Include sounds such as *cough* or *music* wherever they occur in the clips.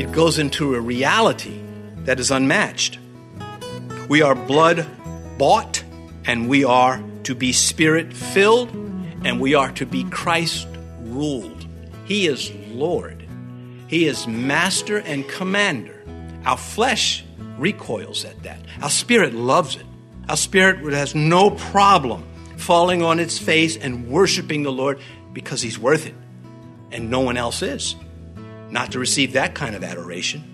it goes into a reality that is unmatched. We are blood bought, and we are to be spirit filled, and we are to be Christ ruled. He is Lord, He is master and commander. Our flesh recoils at that, our spirit loves it. Our spirit has no problem falling on its face and worshiping the Lord because He's worth it, and no one else is. Not to receive that kind of adoration.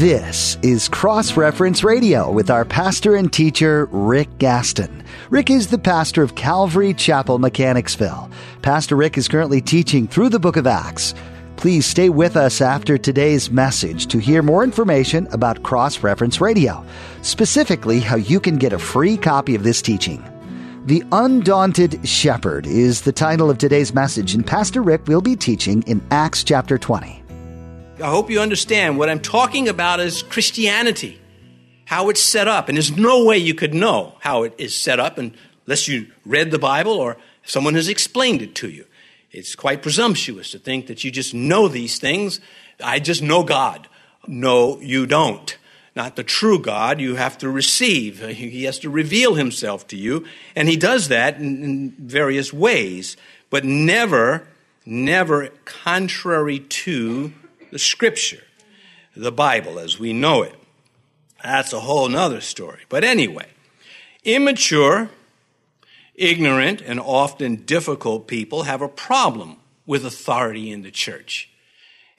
This is Cross Reference Radio with our pastor and teacher, Rick Gaston. Rick is the pastor of Calvary Chapel, Mechanicsville. Pastor Rick is currently teaching through the book of Acts. Please stay with us after today's message to hear more information about Cross Reference Radio, specifically how you can get a free copy of this teaching. The Undaunted Shepherd is the title of today's message, and Pastor Rick will be teaching in Acts chapter 20. I hope you understand what I'm talking about is Christianity, how it's set up. And there's no way you could know how it is set up unless you read the Bible or someone has explained it to you. It's quite presumptuous to think that you just know these things. I just know God. No, you don't. Not the true God. You have to receive. He has to reveal himself to you. And he does that in, in various ways, but never, never contrary to the scripture, the Bible as we know it. That's a whole nother story. But anyway, immature, ignorant, and often difficult people have a problem with authority in the church.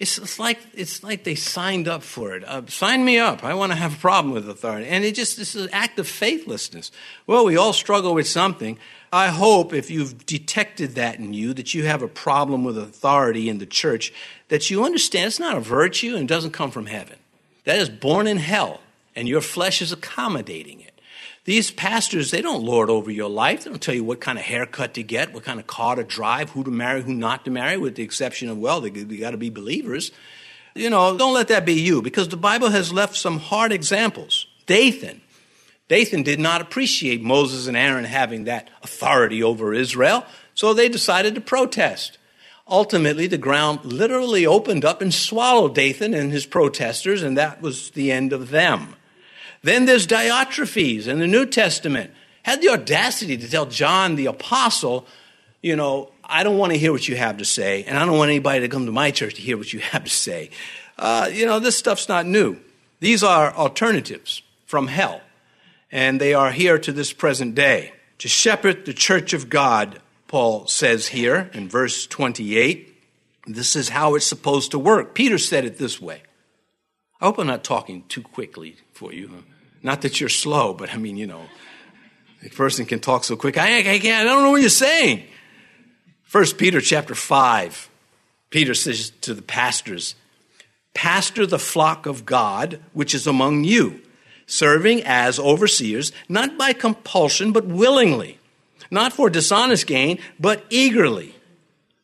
It's, it's like it's like they signed up for it. Uh, sign me up. I want to have a problem with authority, and it just this is an act of faithlessness. Well, we all struggle with something. I hope if you've detected that in you, that you have a problem with authority in the church, that you understand it's not a virtue and doesn't come from heaven. That is born in hell, and your flesh is accommodating it. These pastors, they don't lord over your life. They don't tell you what kind of haircut to get, what kind of car to drive, who to marry, who not to marry, with the exception of, well, they, they got to be believers. You know, don't let that be you, because the Bible has left some hard examples. Dathan, Dathan did not appreciate Moses and Aaron having that authority over Israel, so they decided to protest. Ultimately, the ground literally opened up and swallowed Dathan and his protesters, and that was the end of them. Then there's Diotrephes in the New Testament. Had the audacity to tell John the apostle, you know, I don't want to hear what you have to say, and I don't want anybody to come to my church to hear what you *laughs* have to say. Uh, you know, this stuff's not new. These are alternatives from hell and they are here to this present day. To shepherd the church of God, Paul says here in verse 28. This is how it's supposed to work. Peter said it this way. I hope I'm not talking too quickly for you. Not that you're slow, but I mean, you know, a person can talk so quick. I, I, I don't know what you're saying. First Peter chapter 5. Peter says to the pastors, Pastor the flock of God, which is among you serving as overseers, not by compulsion, but willingly, not for dishonest gain, but eagerly,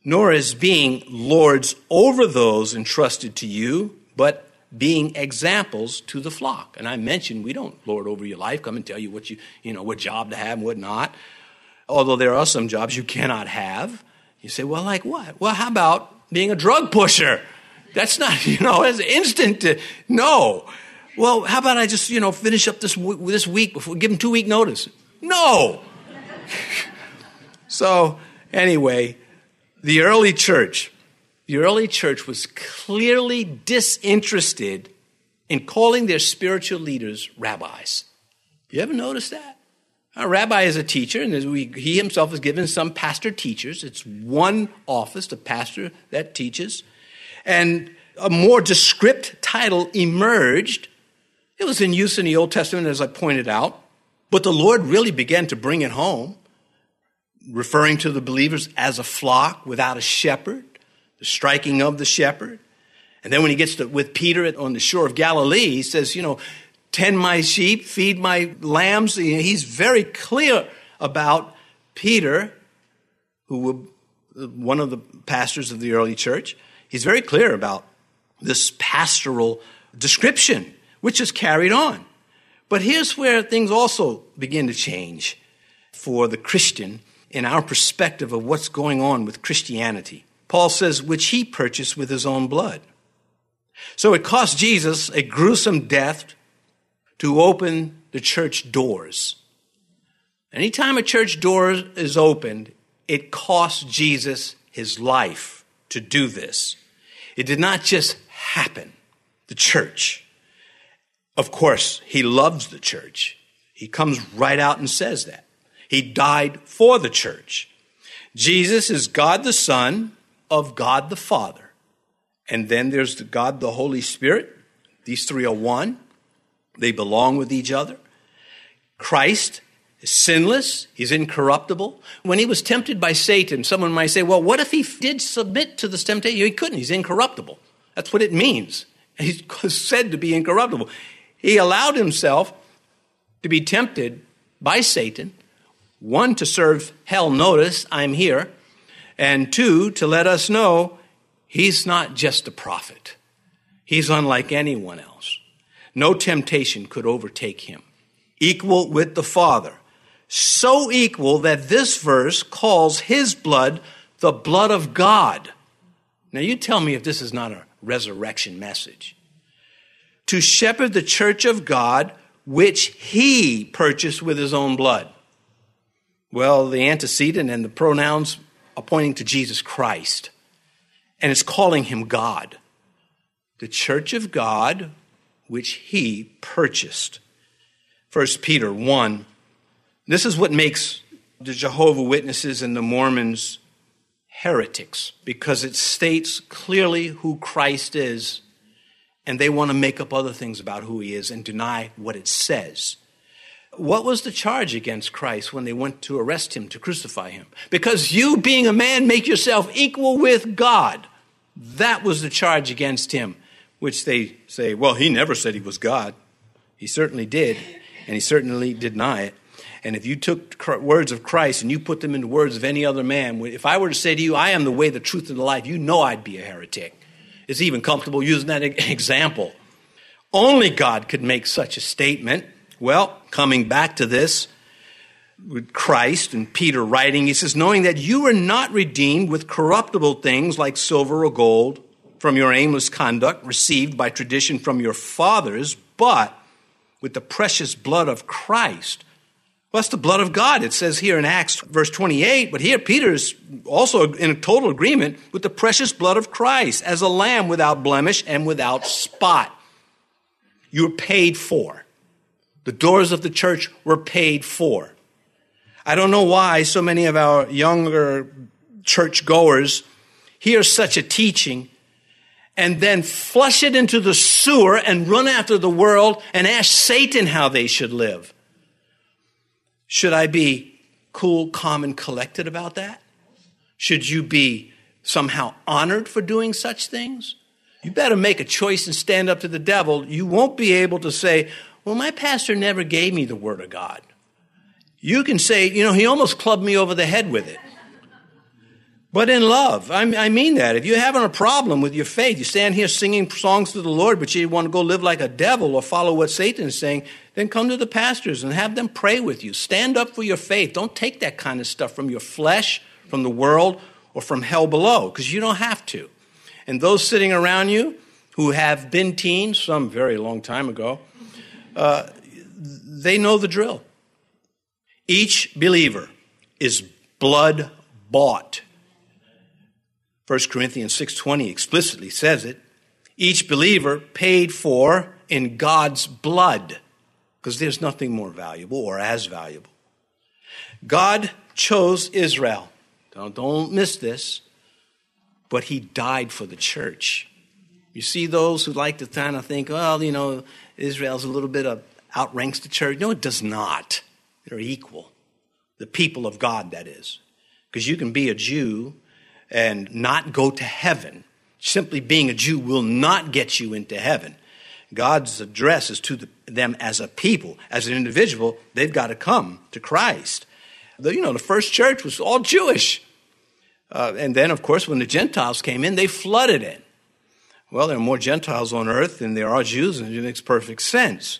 nor as being lords over those entrusted to you, but being examples to the flock. And I mentioned we don't lord over your life, come and tell you what you, you know, what job to have and what not. Although there are some jobs you cannot have. You say, well, like what? Well, how about being a drug pusher? That's not, *laughs* you know, it's instant to, no well, how about I just, you know, finish up this, this week before, give them two week notice? No. *laughs* so, anyway, the early church, the early church was clearly disinterested in calling their spiritual leaders rabbis. You ever notice that? A rabbi is a teacher, and he himself is given some pastor teachers. It's one office, the pastor that teaches. And a more descript title emerged it was in use in the Old Testament, as I pointed out, but the Lord really began to bring it home, referring to the believers as a flock without a shepherd, the striking of the shepherd. And then when he gets to, with Peter on the shore of Galilee, he says, you know, tend my sheep, feed my lambs. He's very clear about Peter, who was one of the pastors of the early church. He's very clear about this pastoral description which is carried on. But here's where things also begin to change for the Christian in our perspective of what's going on with Christianity. Paul says, which he purchased with his own blood. So it cost Jesus a gruesome death to open the church doors. Anytime a church door is opened, it cost Jesus his life to do this. It did not just happen. The church. Of course, he loves the church. He comes right out and says that. He died for the church. Jesus is God the Son of God the Father. And then there's the God the Holy Spirit. These three are one. They belong with each other. Christ is sinless. He's incorruptible. When he was tempted by Satan, someone might say, well, what if he did submit to this temptation? He couldn't. He's incorruptible. That's what it means. He's said to be incorruptible. He allowed himself to be tempted by Satan, one, to serve hell notice, I'm here, and two, to let us know he's not just a prophet. He's unlike anyone else. No temptation could overtake him. Equal with the Father. So equal that this verse calls his blood the blood of God. Now, you tell me if this is not a resurrection message. To shepherd the church of God, which he purchased with his own blood. Well, the antecedent and the pronouns pointing to Jesus Christ, and it's calling him God. The church of God, which he purchased. 1 Peter 1. This is what makes the Jehovah Witnesses and the Mormons heretics because it states clearly who Christ is, and they want to make up other things about who he is and deny what it says. What was the charge against Christ when they went to arrest him, to crucify him? Because you, being a man, make yourself equal with God. That was the charge against him, which they say, well, he never said he was God. He certainly did, and he certainly deny it. And if you took words of Christ and you put them into words of any other man, if I were to say to you, I am the way, the truth, and the life, you know I'd be a heretic. It's even comfortable using that *laughs* example. Only God could make such a statement. Well, coming back to this, with Christ and Peter writing, he says, knowing that you were not redeemed with corruptible things like silver or gold from your aimless conduct received by tradition from your fathers, but with the precious blood of Christ well, that's the blood of God. It says here in Acts, verse 28, but here Peter's also in a total agreement with the precious blood of Christ as a lamb without blemish and without spot. You're paid for. The doors of the church were paid for. I don't know why so many of our younger church goers hear such a teaching and then flush it into the sewer and run after the world and ask Satan how they should live. Should I be cool, calm, and collected about that? Should you be somehow honored for doing such things? You better make a choice and stand up to the devil. You won't be able to say, Well, my pastor never gave me the word of God. You can say, You know, he almost clubbed me over the head with it. But in love, I mean that. If you're having a problem with your faith, you stand here singing songs to the Lord, but you want to go live like a devil or follow what Satan is saying, then come to the pastors and have them pray with you. Stand up for your faith. Don't take that kind of stuff from your flesh, from the world, or from hell below, because you don't have to. And those sitting around you who have been teens, some very long time ago, uh, they know the drill. Each believer is blood bought. 1 Corinthians 6:20 explicitly says it. Each believer paid for in God's blood because there's nothing more valuable or as valuable. God chose Israel. Don't, don't miss this. But he died for the church. You see those who like to kind of think, well, you know, Israel's a little bit of outranks the church. No, it does not. They're equal. The people of God, that is. Because you can be a Jew and not go to heaven. Simply being a Jew will not get you into heaven. God's address is to the, them as a people. As an individual, they've got to come to Christ. The, you know, the first church was all Jewish. Uh, and then, of course, when the Gentiles came in, they flooded it. Well, there are more Gentiles on earth than there are Jews, and it makes perfect sense.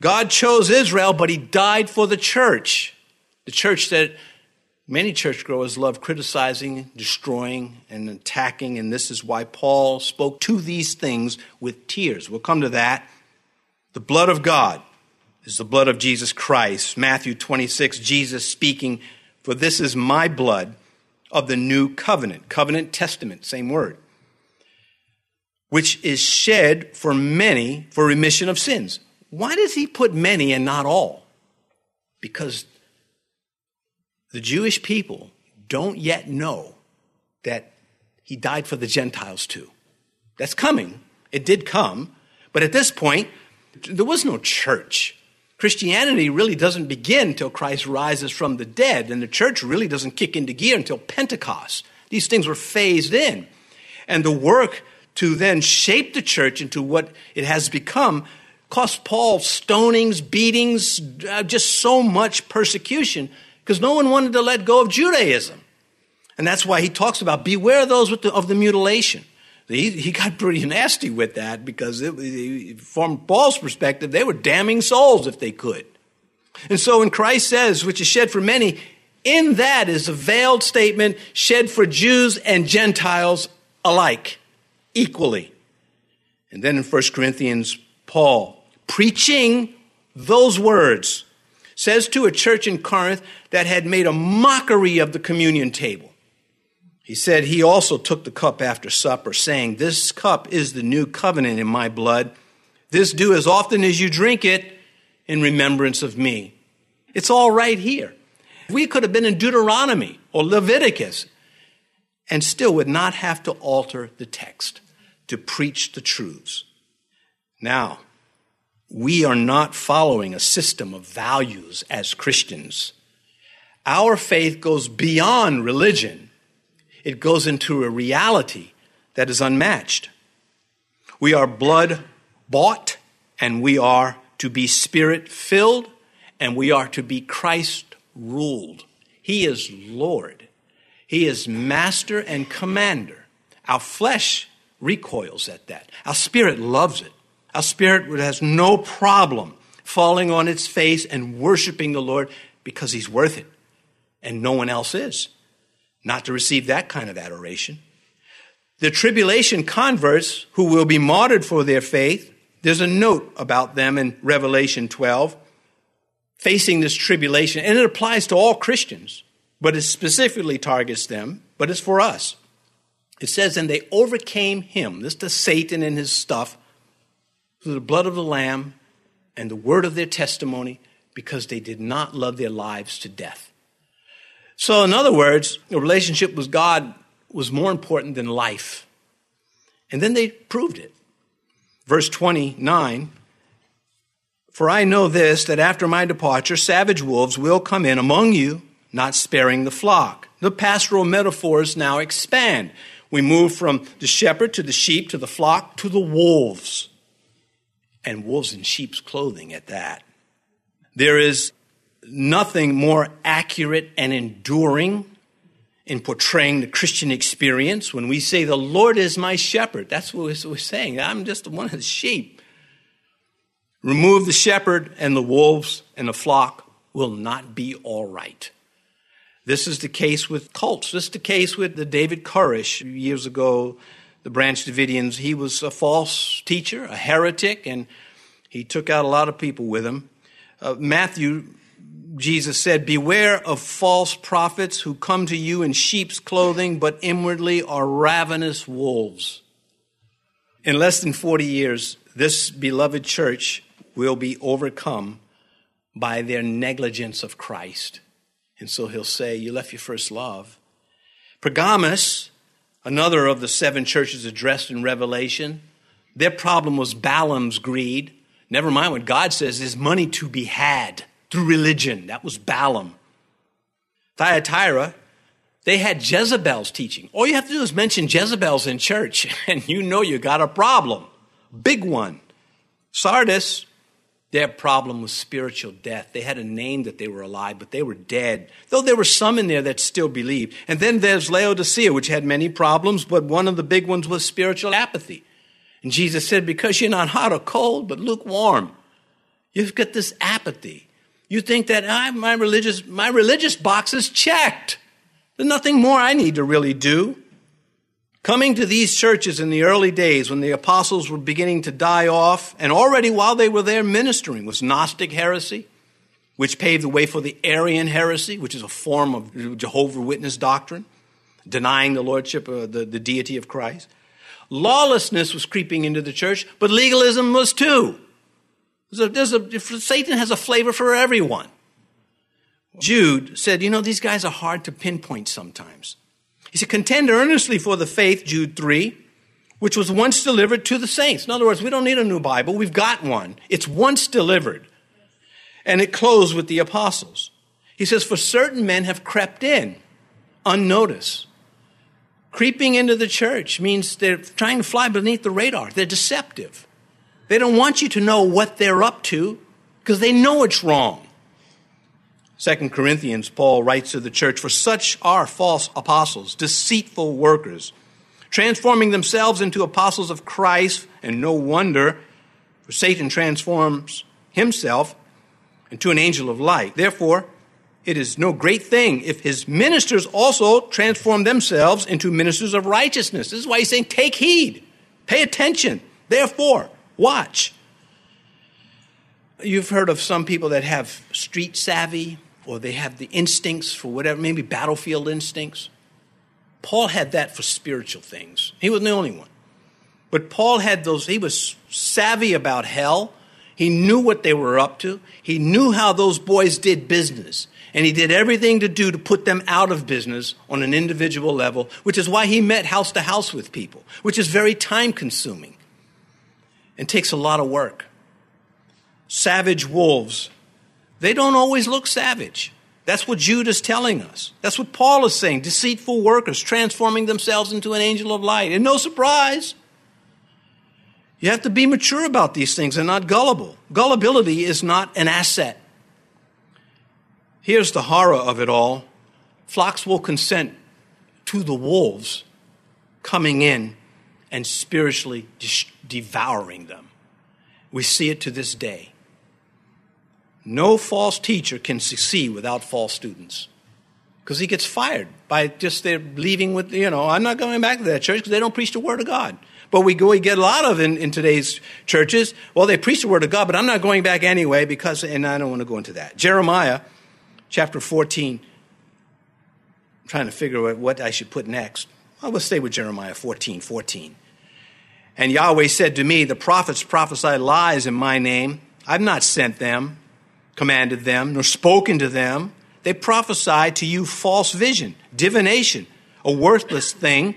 God chose Israel, but he died for the church. The church that Many churchgoers love criticizing, destroying, and attacking, and this is why Paul spoke to these things with tears. We'll come to that. The blood of God is the blood of Jesus Christ. Matthew 26, Jesus speaking, For this is my blood of the new covenant. Covenant, testament, same word. Which is shed for many for remission of sins. Why does he put many and not all? Because the Jewish people don't yet know that he died for the Gentiles too. That's coming. It did come. But at this point, there was no church. Christianity really doesn't begin until Christ rises from the dead, and the church really doesn't kick into gear until Pentecost. These things were phased in. And the work to then shape the church into what it has become cost Paul stonings, beatings, uh, just so much persecution because no one wanted to let go of Judaism. And that's why he talks about beware those the, of the mutilation. He, he got pretty nasty with that because it, from Paul's perspective, they were damning souls if they could. And so when Christ says, which is shed for many, in that is a veiled statement shed for Jews and Gentiles alike, equally. And then in 1 Corinthians, Paul, preaching those words, says to a church in Corinth that had made a mockery of the communion table. He said, He also took the cup after supper, saying, This cup is the new covenant in my blood. This do as often as you drink it in remembrance of me. It's all right here. We could have been in Deuteronomy or Leviticus and still would not have to alter the text to preach the truths. Now, we are not following a system of values as Christians. Our faith goes beyond religion it goes into a reality that is unmatched. We are blood bought, and we are to be spirit filled, and we are to be Christ ruled. He is Lord, He is master and commander. Our flesh recoils at that, our spirit loves it. Our spirit has no problem falling on its face and worshiping the Lord because He's worth it, and no one else is not to receive that kind of adoration. The tribulation converts who will be martyred for their faith, there's a note about them in Revelation 12 facing this tribulation, and it applies to all Christians, but it specifically targets them, but it's for us. It says, And they overcame him, this to Satan and his stuff, through the blood of the Lamb and the word of their testimony, because they did not love their lives to death. So, in other words, a relationship with God was more important than life. And then they proved it. Verse 29 For I know this, that after my departure, savage wolves will come in among you, not sparing the flock. The pastoral metaphors now expand. We move from the shepherd to the sheep to the flock to the wolves. And wolves in sheep's clothing at that. There is nothing more accurate and enduring in portraying the Christian experience. When we say, The Lord is my shepherd, that's what we're saying. I'm just one of the sheep. Remove the shepherd, and the wolves and the flock will not be all right. This is the case with cults. This is the case with the David Koresh years ago, the Branch Davidians. He was a false teacher, a heretic, and he took out a lot of people with him. Uh, Matthew Jesus said, Beware of false prophets who come to you in sheep's clothing, but inwardly are ravenous wolves. In less than 40 years, this beloved church will be overcome by their negligence of Christ. And so he'll say, You left your first love. Pergamos, another of the seven churches addressed in Revelation, their problem was Balaam's greed. Never mind what God says, there's money to be had through religion. That was Balaam. Thyatira, they had Jezebel's teaching. All you have to do is mention Jezebel's in church, *laughs* and you know you got a problem. Big one. Sardis, their problem was spiritual death. They had a name that they were alive, but they were dead. Though there were some in there that still believed. And then there's Laodicea, which had many problems, but one of the big ones was spiritual apathy. And Jesus said, Because you're not hot or cold, but lukewarm, you've got this apathy. You think that ah, my religious my religious box is checked. There's nothing more I need to really do. Coming to these churches in the early days when the apostles were beginning to die off, and already while they were there ministering, was Gnostic heresy, which paved the way for the Arian heresy, which is a form of Jehovah Witness doctrine, denying the lordship of the, the deity of Christ. Lawlessness was creeping into the church, but legalism was too. There's a, there's a, Satan has a flavor for everyone. Jude said, You know, these guys are hard to pinpoint sometimes. He said, Contend earnestly for the faith, Jude 3, which was once delivered to the saints. In other words, we don't need a new Bible, we've got one. It's once delivered. And it closed with the apostles. He says, For certain men have crept in unnoticed. Creeping into the church means they're trying to fly beneath the radar. They're deceptive. They don't want you to know what they're up to because they know it's wrong. Second Corinthians, Paul writes to the church, For such are false apostles, deceitful workers, transforming themselves into apostles of Christ, and no wonder, for Satan transforms himself into an angel of light. Therefore, it is no great thing if his ministers also transform themselves into ministers of righteousness. This is why he's saying, Take heed, pay attention, therefore, watch. You've heard of some people that have street savvy or they have the instincts for whatever, maybe battlefield instincts. Paul had that for spiritual things. He wasn't the only one. But Paul had those, he was savvy about hell. He knew what they were up to. He knew how those boys did business. And he did everything to do to put them out of business on an individual level, which is why he met house to house with people, which is very time consuming and takes a lot of work. Savage wolves they don't always look savage. That's what Jude is telling us. That's what Paul is saying. Deceitful workers transforming themselves into an angel of light. And no surprise. You have to be mature about these things and not gullible. Gullibility is not an asset. Here's the horror of it all flocks will consent to the wolves coming in and spiritually devouring them. We see it to this day. No false teacher can succeed without false students because he gets fired by just their leaving with, you know, I'm not going back to that church because they don't preach the Word of God. But we, go, we get a lot of in, in today's churches. Well, they preach the Word of God, but I'm not going back anyway because, and I don't want to go into that. Jeremiah chapter 14. I'm trying to figure out what I should put next. I will stay with Jeremiah 14 14. And Yahweh said to me, The prophets prophesy lies in my name. I've not sent them commanded them, nor spoken to them. They prophesied to you false vision, divination, a worthless thing,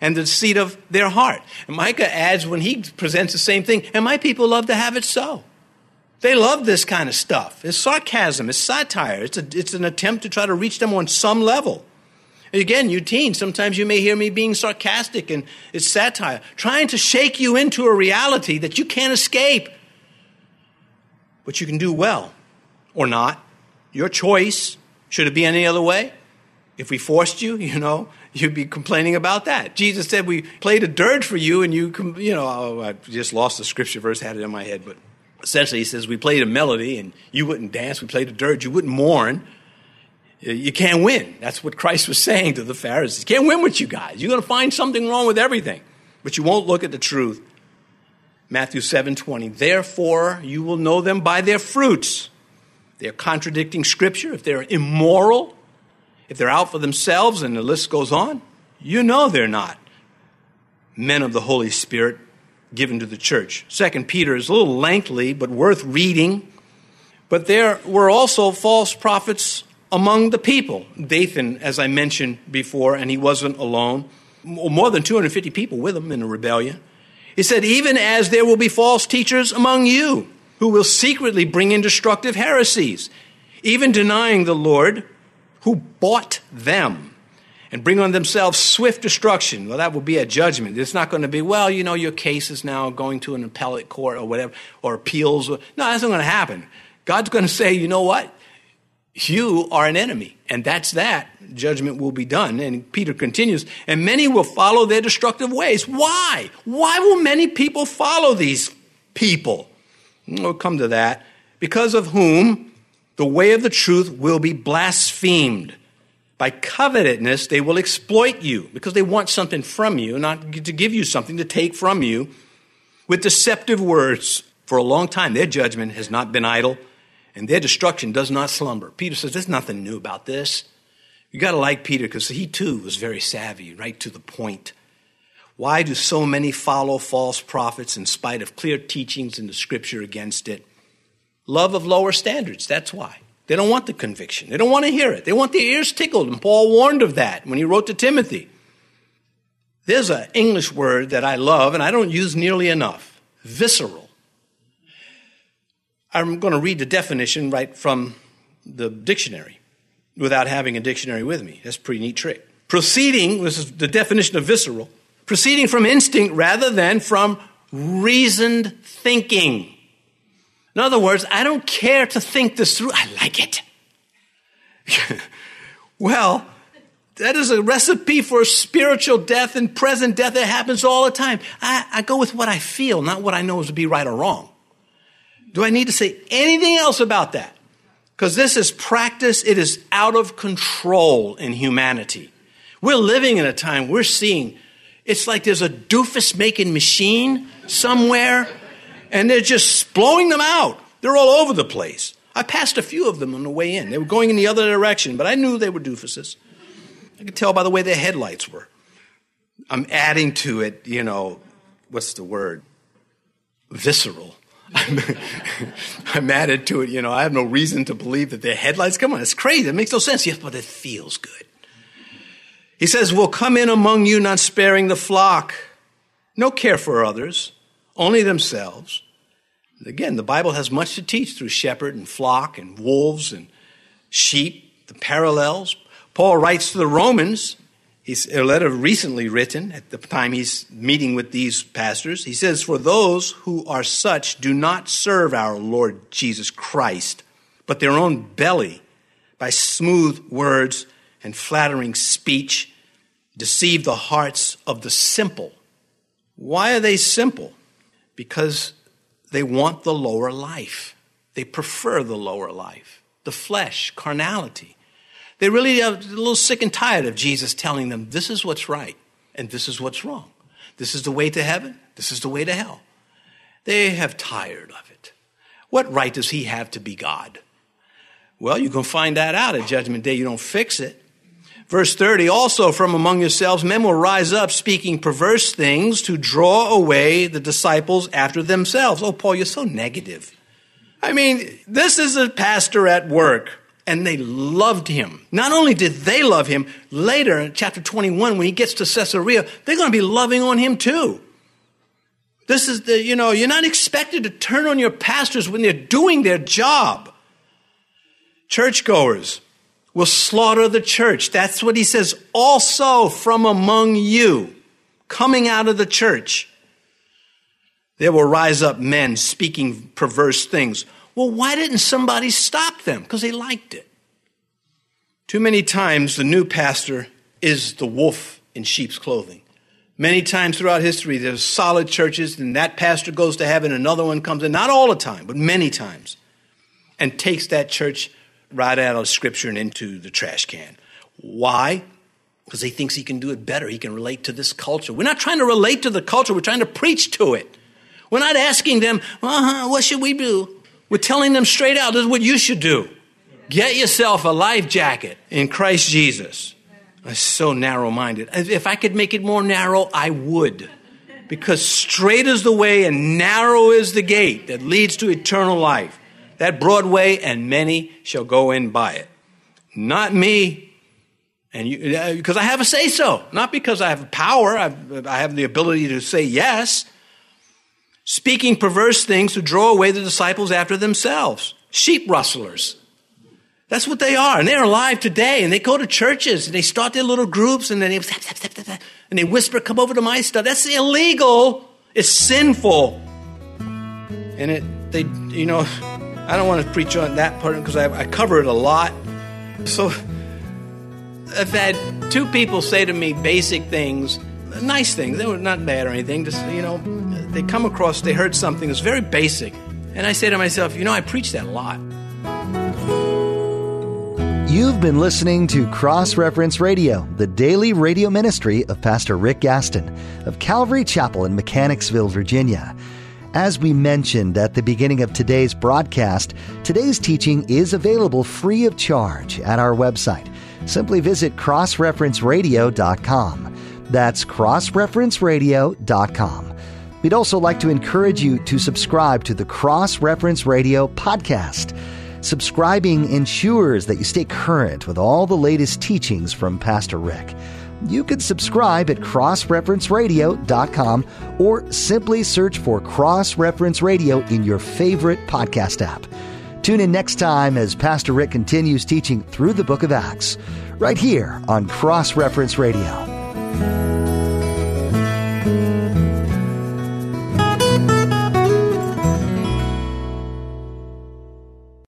and the deceit of their heart. And Micah adds when he presents the same thing, and my people love to have it so. They love this kind of stuff. It's sarcasm, it's satire, it's, a, it's an attempt to try to reach them on some level. Again, you teens, sometimes you may hear me being sarcastic and it's satire, trying to shake you into a reality that you can't escape. But you can do well or not. Your choice. Should it be any other way? If we forced you, *laughs* you know, you'd be complaining about that. Jesus said we played a dirge for you, and you, you know, oh, I just lost the scripture verse, had it in my head, but essentially he says we played a melody and you wouldn't dance. We played a dirge, you wouldn't mourn. You can't win. That's what Christ was *laughs* saying to the Pharisees. Can't win with you guys. You're going to find something wrong with everything, but you won't look at the truth. Matthew 7 20. Therefore, you will know them by their fruits they're contradicting Scripture, if they're immoral, if they're out for themselves, and the list goes on, you know they're not men of the Holy Spirit given to the church. Second Peter is a little lengthy, but worth reading. But there were also false prophets among the people. Dathan, as I mentioned before, and he wasn't alone. More than 250 people with him in the rebellion. He said, Even as there will be false teachers among you who will secretly bring in destructive heresies, even denying the Lord who bought them and bring on themselves swift destruction. Well, that will be a judgment. It's not going to be, well, you know, your case is now going to an appellate court or whatever, or appeals. No, that's not going to happen. God's going to say, you know what? You are an enemy. And that's that. Judgment will be done. And Peter continues, and many will follow their destructive ways. Why? Why will many people follow these people? We'll come to that. Because of whom the way of the truth will be blasphemed. By covetousness, they will exploit you because they want something from you, not to give you something to take from you with deceptive words. For a long time, their judgment has not been idle, and their destruction does not slumber. Peter says, There's nothing new about this. You got to like Peter because he too was very savvy, right to the point. Why do so many follow false prophets in spite of clear teachings in the scripture against it? Love of lower standards, that's why. They don't want the conviction. They don't want to hear it. They want their ears tickled, and Paul warned of that when he wrote to Timothy. There's an English word that I love and I don't use nearly enough visceral. I'm going to read the definition right from the dictionary without having a dictionary with me. That's a pretty neat trick. Proceeding, this is the definition of visceral, proceeding from instinct rather than from reasoned thinking. In other words, I don't care to think this through, I like it. *laughs* well, that is a recipe for spiritual death and present death. It happens all the time. I, I go with what I feel, not what I know is to be right or wrong. Do I need to say anything else about that? Because this is practice, it is out of control in humanity. We're living in a time we're seeing it's like there's a doofus making machine somewhere, and they're just blowing them out. They're all over the place. I passed a few of them on the way in. They were going in the other direction, but I knew they were doofuses. I could tell by the way their headlights were. I'm adding to it, you know, what's the word? Visceral. I'm, *laughs* added to it, you know, I have no reason to believe that their headlights, come on, it's crazy. It makes no sense. Yes, but it feels good. He says, "We'll come in among you, not sparing the flock. No care for others, only themselves. Again, the Bible has much to teach through shepherd and flock and wolves and sheep, the parallels. Paul writes to the Romans, he's a letter recently written at the time he's meeting with these pastors. He says, For those who are such do not serve our Lord Jesus Christ, but their own belly by smooth words and flattering speech deceive the hearts of the simple. Why are they simple? Because they want the lower life. They prefer the lower life, the flesh, carnality. They really are a little sick and tired of Jesus telling them this is what's right and this is what's wrong. This is the way to heaven, this is the way to hell. They have tired of it. What right does he have to be God? Well, you can find that out at Judgment Day. You don't fix it. Verse 30, also from among yourselves men will rise up speaking perverse things to draw away the disciples after themselves. Oh, Paul, you're so negative. I mean, this is a pastor at work, and they loved him. Not only did they love him, later in chapter 21, when he gets to Caesarea, they're going to be loving on him too. This is the, you know, you're not expected to turn on your pastors when they're doing their job. Churchgoers, will slaughter the church. That's what he says. Also from among you, coming out of the church, there will rise up men speaking perverse things. Well, why didn't somebody stop them? Because they liked it. Too many times, the new pastor is the wolf in sheep's clothing. Many times throughout history, there's solid churches, and that pastor goes to heaven, another one comes in, not all the time, but many times, and takes that church right out of Scripture and into the trash can. Why? Because he thinks he can do it better. He can relate to this culture. We're not trying to relate to the culture, we're trying to preach to it. We're not asking them, uh-huh, what should we do? We're telling them straight out, this is what you should do. Get yourself a life jacket in Christ Jesus. So narrow minded. If I could make it more narrow, I would. Because straight is the way and narrow is the gate that leads to eternal life that Broadway, and many shall go in by it. Not me, and you, uh, because I have a say so, not because I have power, I've, I have the ability to say yes. Speaking perverse things to draw away the disciples after themselves. Sheep rustlers. That's what they are. And they're alive today. And they go to churches and they start their little groups and then they, and they whisper, come over to my stuff. That's illegal. It's sinful. And it, they, you know, I don't want to preach on that part because I, I cover it a lot. So I've had two people say to me basic things, nice things. They were not bad or anything. Just you know, they come across, they heard something that's very basic, and I say to myself, you know, I preach that a lot. You've been listening to Cross Reference Radio, the daily radio ministry of Pastor Rick Gaston of Calvary Chapel in Mechanicsville, Virginia. As we mentioned at the beginning of today's broadcast, today's teaching is available free of charge at our website. Simply visit crossreferenceradio.com. That's crossreferenceradio.com. We'd also like to encourage you to subscribe to the Cross Reference Radio podcast. Subscribing ensures that you stay current with all the latest teachings from Pastor Rick. You can subscribe at crossreferenceradio.com or simply search for Cross Reference Radio in your favorite podcast app. Tune in next time as Pastor Rick continues teaching through the book of Acts, right here on Cross Reference Radio.